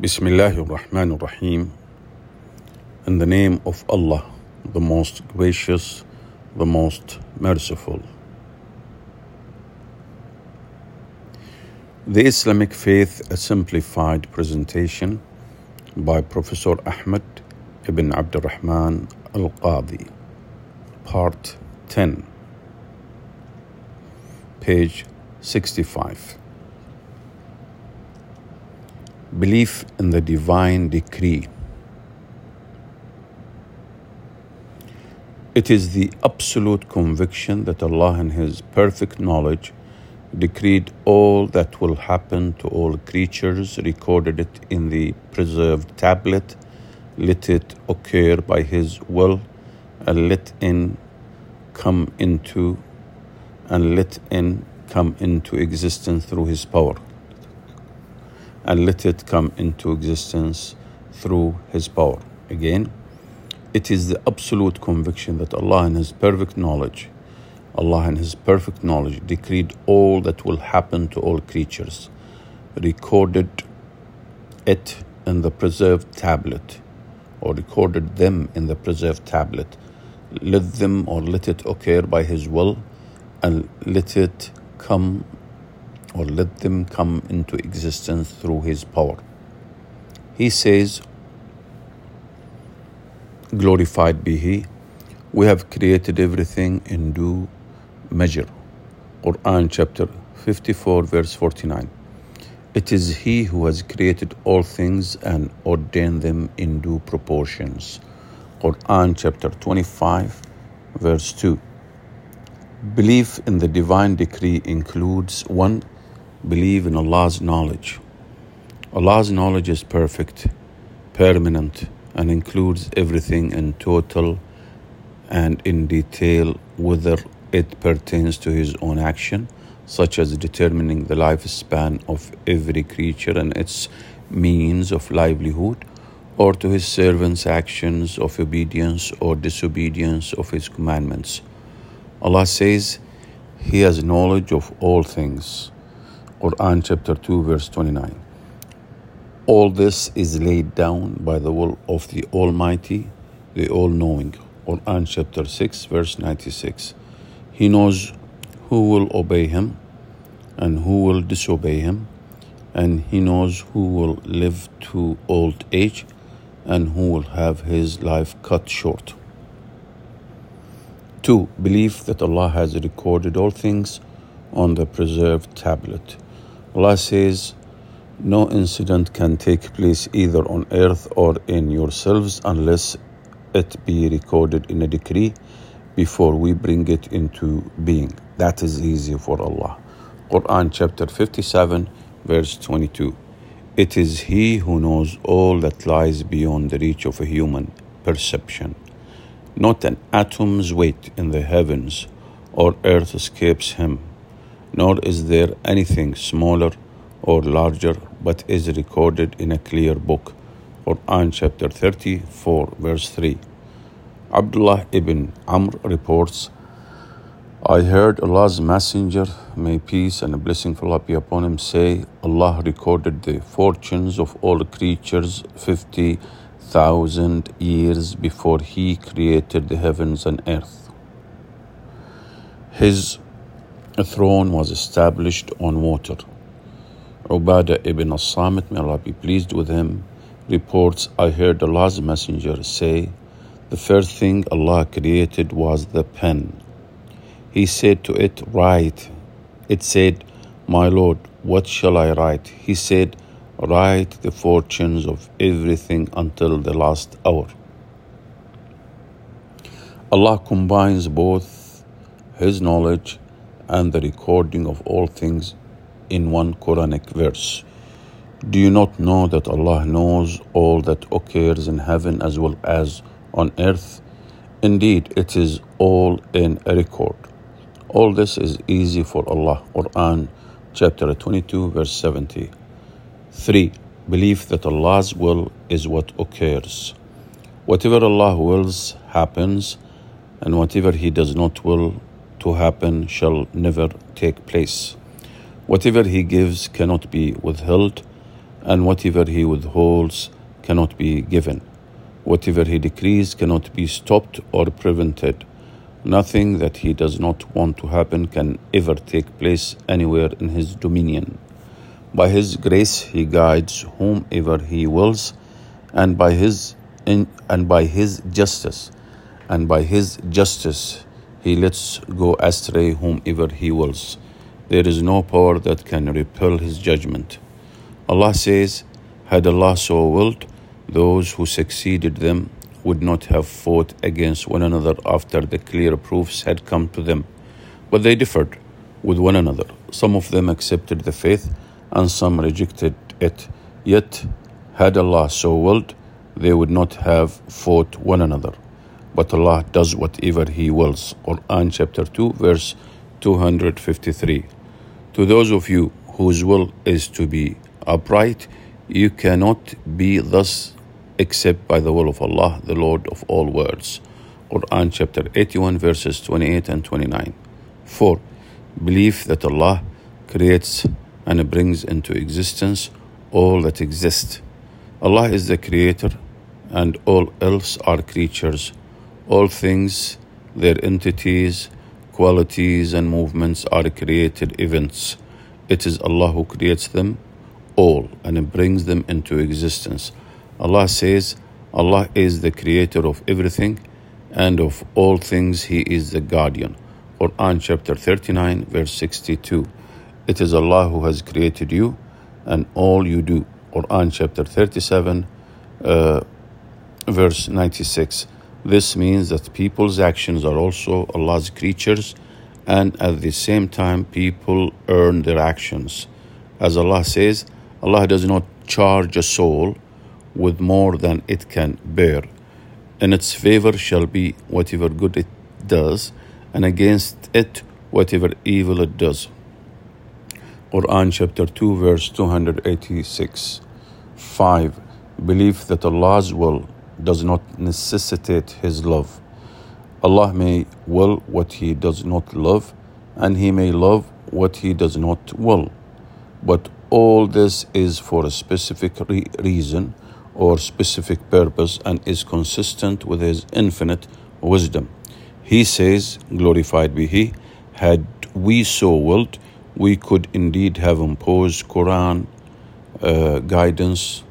Bismillahir Rahmanir Rahim. In the name of Allah, the most gracious, the most merciful. The Islamic Faith, a simplified presentation by Professor Ahmed ibn Abdurrahman al Qadi, Part 10, page 65. Belief in the divine decree. It is the absolute conviction that Allah, in His perfect knowledge, decreed all that will happen to all creatures, recorded it in the preserved tablet, let it occur by His will, and let in come into and let in come into existence through His power and let it come into existence through His power. Again, it is the absolute conviction that Allah, in His perfect knowledge, Allah, in His perfect knowledge, decreed all that will happen to all creatures, recorded it in the preserved tablet, or recorded them in the preserved tablet. Let them or let it occur by His will, and let it come or let them come into existence through His power. He says, Glorified be He, we have created everything in due measure. Quran chapter 54, verse 49. It is He who has created all things and ordained them in due proportions. Quran chapter 25, verse 2. Belief in the divine decree includes 1 believe in Allah's knowledge. Allah's knowledge is perfect, permanent, and includes everything in total and in detail, whether it pertains to His own action, such as determining the lifespan of every creature and its means of livelihood, or to His servants' actions of obedience or disobedience of His commandments. Allah says, He has knowledge of all things. Quran chapter 2 verse 29. All this is laid down by the will of the Almighty, the All-Knowing. Quran chapter 6 verse 96. He knows who will obey him and who will disobey him, and he knows who will live to old age and who will have his life cut short. 2. Believe that Allah has recorded all things on the preserved tablet. Allah says, No incident can take place either on earth or in yourselves unless it be recorded in a decree before we bring it into being. That is easy for Allah. Quran chapter 57, verse 22. It is He who knows all that lies beyond the reach of a human perception. Not an atom's weight in the heavens or earth escapes Him nor is there anything smaller or larger, but is recorded in a clear book. Quran chapter 34, verse 3. Abdullah ibn Amr reports, I heard Allah's Messenger, may peace and a blessing of Allah be upon him, say, Allah recorded the fortunes of all creatures 50,000 years before He created the heavens and earth. His a throne was established on water. Ubadah ibn as-Samit, may Allah be pleased with him, reports, I heard Allah's messenger say, the first thing Allah created was the pen. He said to it, Write. It said, My Lord, what shall I write? He said, Write the fortunes of everything until the last hour. Allah combines both His knowledge and the recording of all things in one Quranic verse. Do you not know that Allah knows all that occurs in heaven as well as on earth? Indeed, it is all in a record. All this is easy for Allah. Quran chapter 22, verse 70. 3. Believe that Allah's will is what occurs. Whatever Allah wills happens, and whatever He does not will to happen shall never take place. Whatever He gives cannot be withheld, and whatever He withholds cannot be given. Whatever He decrees cannot be stopped or prevented. Nothing that He does not want to happen can ever take place anywhere in His dominion. By His grace, He guides whomever He wills, and by His in, and by His justice, and by His justice, He lets go astray whomever He wills. There is no power that can repel His judgment. Allah says, Had Allah so willed, those who succeeded them would not have fought against one another after the clear proofs had come to them. But they differed with one another. Some of them accepted the faith and some rejected it. Yet, had Allah so willed, they would not have fought one another. But Allah does whatever He wills. Quran chapter 2, verse 253. To those of you whose will is to be upright, you cannot be thus except by the will of Allah, the Lord of all worlds. Quran chapter 81, verses 28 and 29. 4. Belief that Allah creates and brings into existence all that exists. Allah is the creator and all else are creatures. All things, their entities, qualities, and movements are created events. It is Allah who creates them all and brings them into existence. Allah says, Allah is the creator of everything and of all things He is the guardian. Quran chapter 39 verse 62. It is Allah who has created you and all you do. Quran chapter 37 uh, verse 96. This means that people's actions are also Allah's creatures and at the same time people earn their actions. As Allah says, Allah does not charge a soul with more than it can bear. In its favor shall be whatever good it does, and against it whatever evil it does. Quran chapter 2, verse 286. 5. Belief that Allah's will does not necessitate His love. Allah may will what He does not love, and He may love what He does not will. But all this is for a specific re- reason or specific purpose and is consistent with His infinite wisdom. He says, Glorified be He, had we so willed, we could indeed have imposed Quran uh, guidance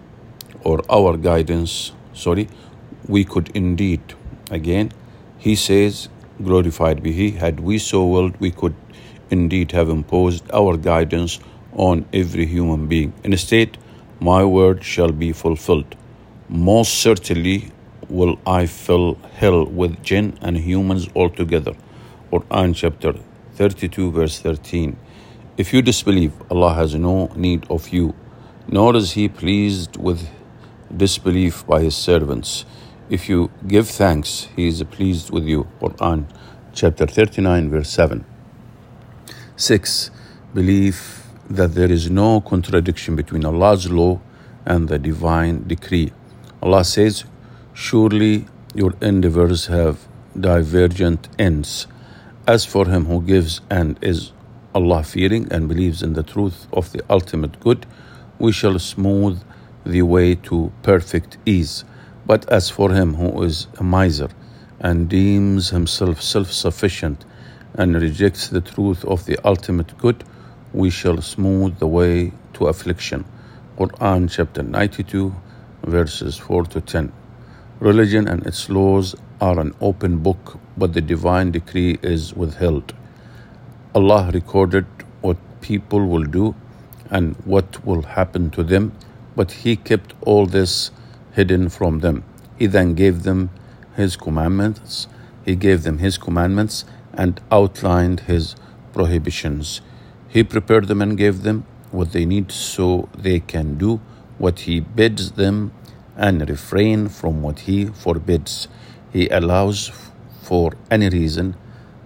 or our guidance, sorry, we could indeed. Again, He says, Glorified be He, had we so willed, we could indeed have imposed our guidance on every human being. Instead, my word shall be fulfilled. Most certainly will I fill hell with jinn and humans altogether. Quran chapter 32, verse 13. If you disbelieve, Allah has no need of you, nor is He pleased with disbelief by His servants. If you give thanks, He is pleased with you. Quran chapter 39, verse 7. 6. Belief that there is no contradiction between Allah's law and the divine decree. Allah says, Surely your endeavors have divergent ends. As for him who gives and is Allah fearing and believes in the truth of the ultimate good, we shall smooth the way to perfect ease. But as for him who is a miser and deems himself self sufficient and rejects the truth of the ultimate good, we shall smooth the way to affliction. Quran chapter 92, verses 4 to 10. Religion and its laws are an open book, but the divine decree is withheld. Allah recorded what people will do and what will happen to them, but He kept all this hidden from them. He then gave them His commandments. He gave them His commandments and outlined His prohibitions. He prepared them and gave them what they need so they can do what He bids them and refrain from what He forbids. He allows for any reason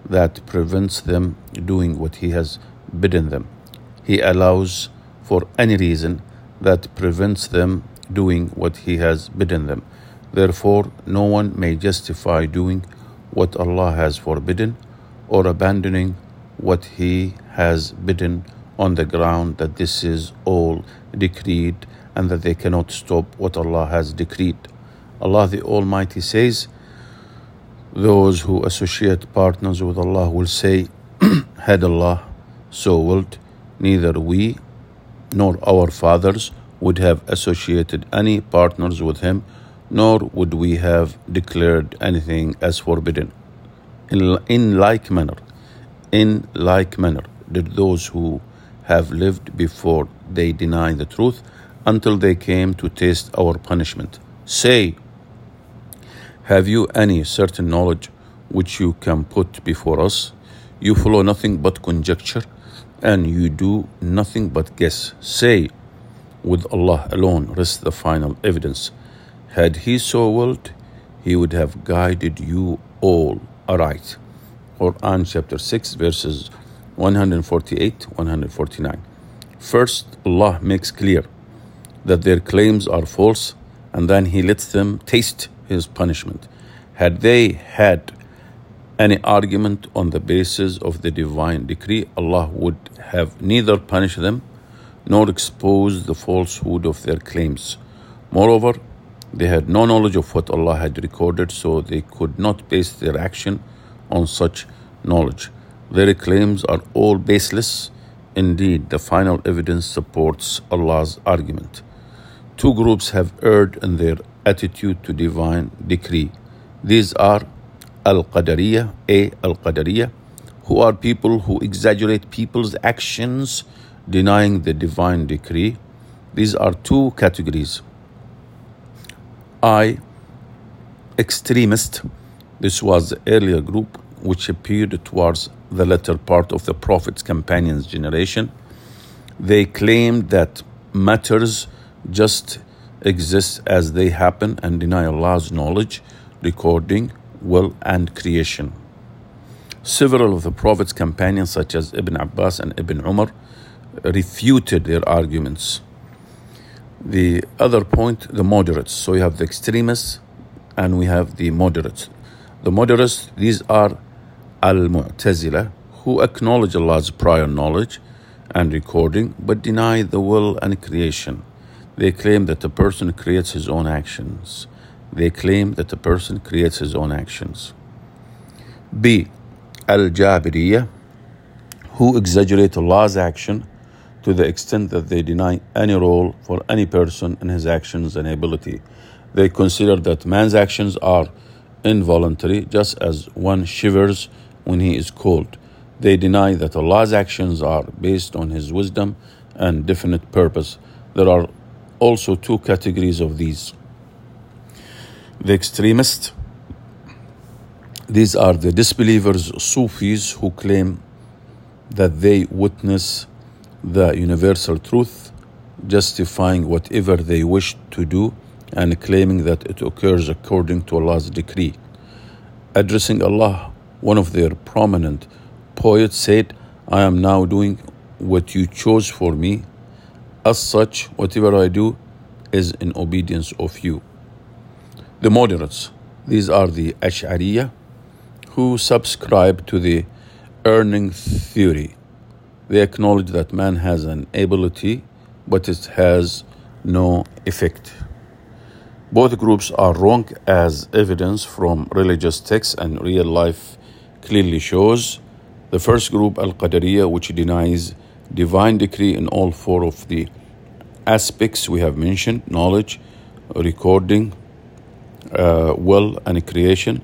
that prevents them doing what He has bidden them. He allows for any reason that prevents them doing what He has bidden them. Therefore, no one may justify doing what Allah has forbidden or abandoning what He has bidden on the ground that this is all decreed and that they cannot stop what Allah has decreed. Allah the Almighty says, Those who associate partners with Allah will say, Had Allah so willed, neither we nor our fathers would have associated any partners with Him, nor would we have declared anything as forbidden. In, in like manner, in like manner, did those who have lived before they deny the truth until they came to taste our punishment. Say, Have you any certain knowledge which you can put before us? You follow nothing but conjecture, and you do nothing but guess. Say, With Allah alone rests the final evidence. Had He so willed, He would have guided you all aright. Quran chapter 6, verses 148 149. First, Allah makes clear that their claims are false and then He lets them taste His punishment. Had they had any argument on the basis of the divine decree, Allah would have neither punished them nor exposed the falsehood of their claims. Moreover, they had no knowledge of what Allah had recorded, so they could not base their action on such knowledge. Their claims are all baseless. Indeed, the final evidence supports Allah's argument. Two groups have erred in their attitude to divine decree. These are Al Qadariyah, A. Al Qadariyah, who are people who exaggerate people's actions, denying the divine decree. These are two categories. I. Extremist. This was the earlier group which appeared towards the latter part of the Prophet's companions' generation. They claimed that matters just exist as they happen and deny Allah's knowledge, recording, will, and creation. Several of the Prophet's companions, such as Ibn Abbas and Ibn Umar, refuted their arguments. The other point, the moderates. So you have the extremists and we have the moderates. The moderates, these are Al Mu'tazila, who acknowledge Allah's prior knowledge and recording but deny the will and creation. They claim that a person creates his own actions. They claim that a person creates his own actions. B. Al Jabiriyah, who exaggerate Allah's action to the extent that they deny any role for any person in his actions and ability. They consider that man's actions are involuntary, just as one shivers when he is cold. They deny that Allah's actions are based on His wisdom and definite purpose. There are also two categories of these. The extremists, these are the disbelievers, Sufis, who claim that they witness the universal truth, justifying whatever they wish to do and claiming that it occurs according to Allah's decree. Addressing Allah one of their prominent poets said, I am now doing what you chose for me. As such, whatever I do is in obedience of you. The moderates, these are the Ash'ariyah, who subscribe to the earning theory. They acknowledge that man has an ability, but it has no effect. Both groups are wrong as evidence from religious texts and real life clearly shows. The first group, Al Qadariyah, which denies divine decree in all four of the aspects we have mentioned knowledge, recording, uh, will and creation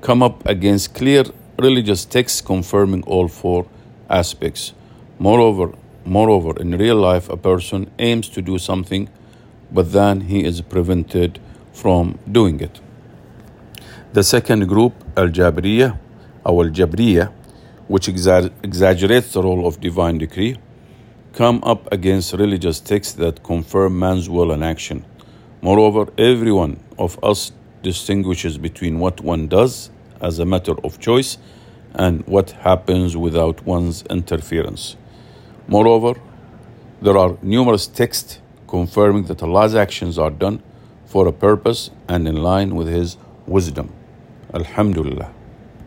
come up against clear religious texts confirming all four aspects. Moreover, moreover, in real life, a person aims to do something, but then he is prevented from doing it. The second group, Al Jabriya, or Al Jabriya, which exa- exaggerates the role of divine decree, come up against religious texts that confirm man's will and action. Moreover, everyone of us distinguishes between what one does as a matter of choice and what happens without one's interference. Moreover, there are numerous texts confirming that Allah's actions are done for a purpose and in line with His wisdom. Alhamdulillah.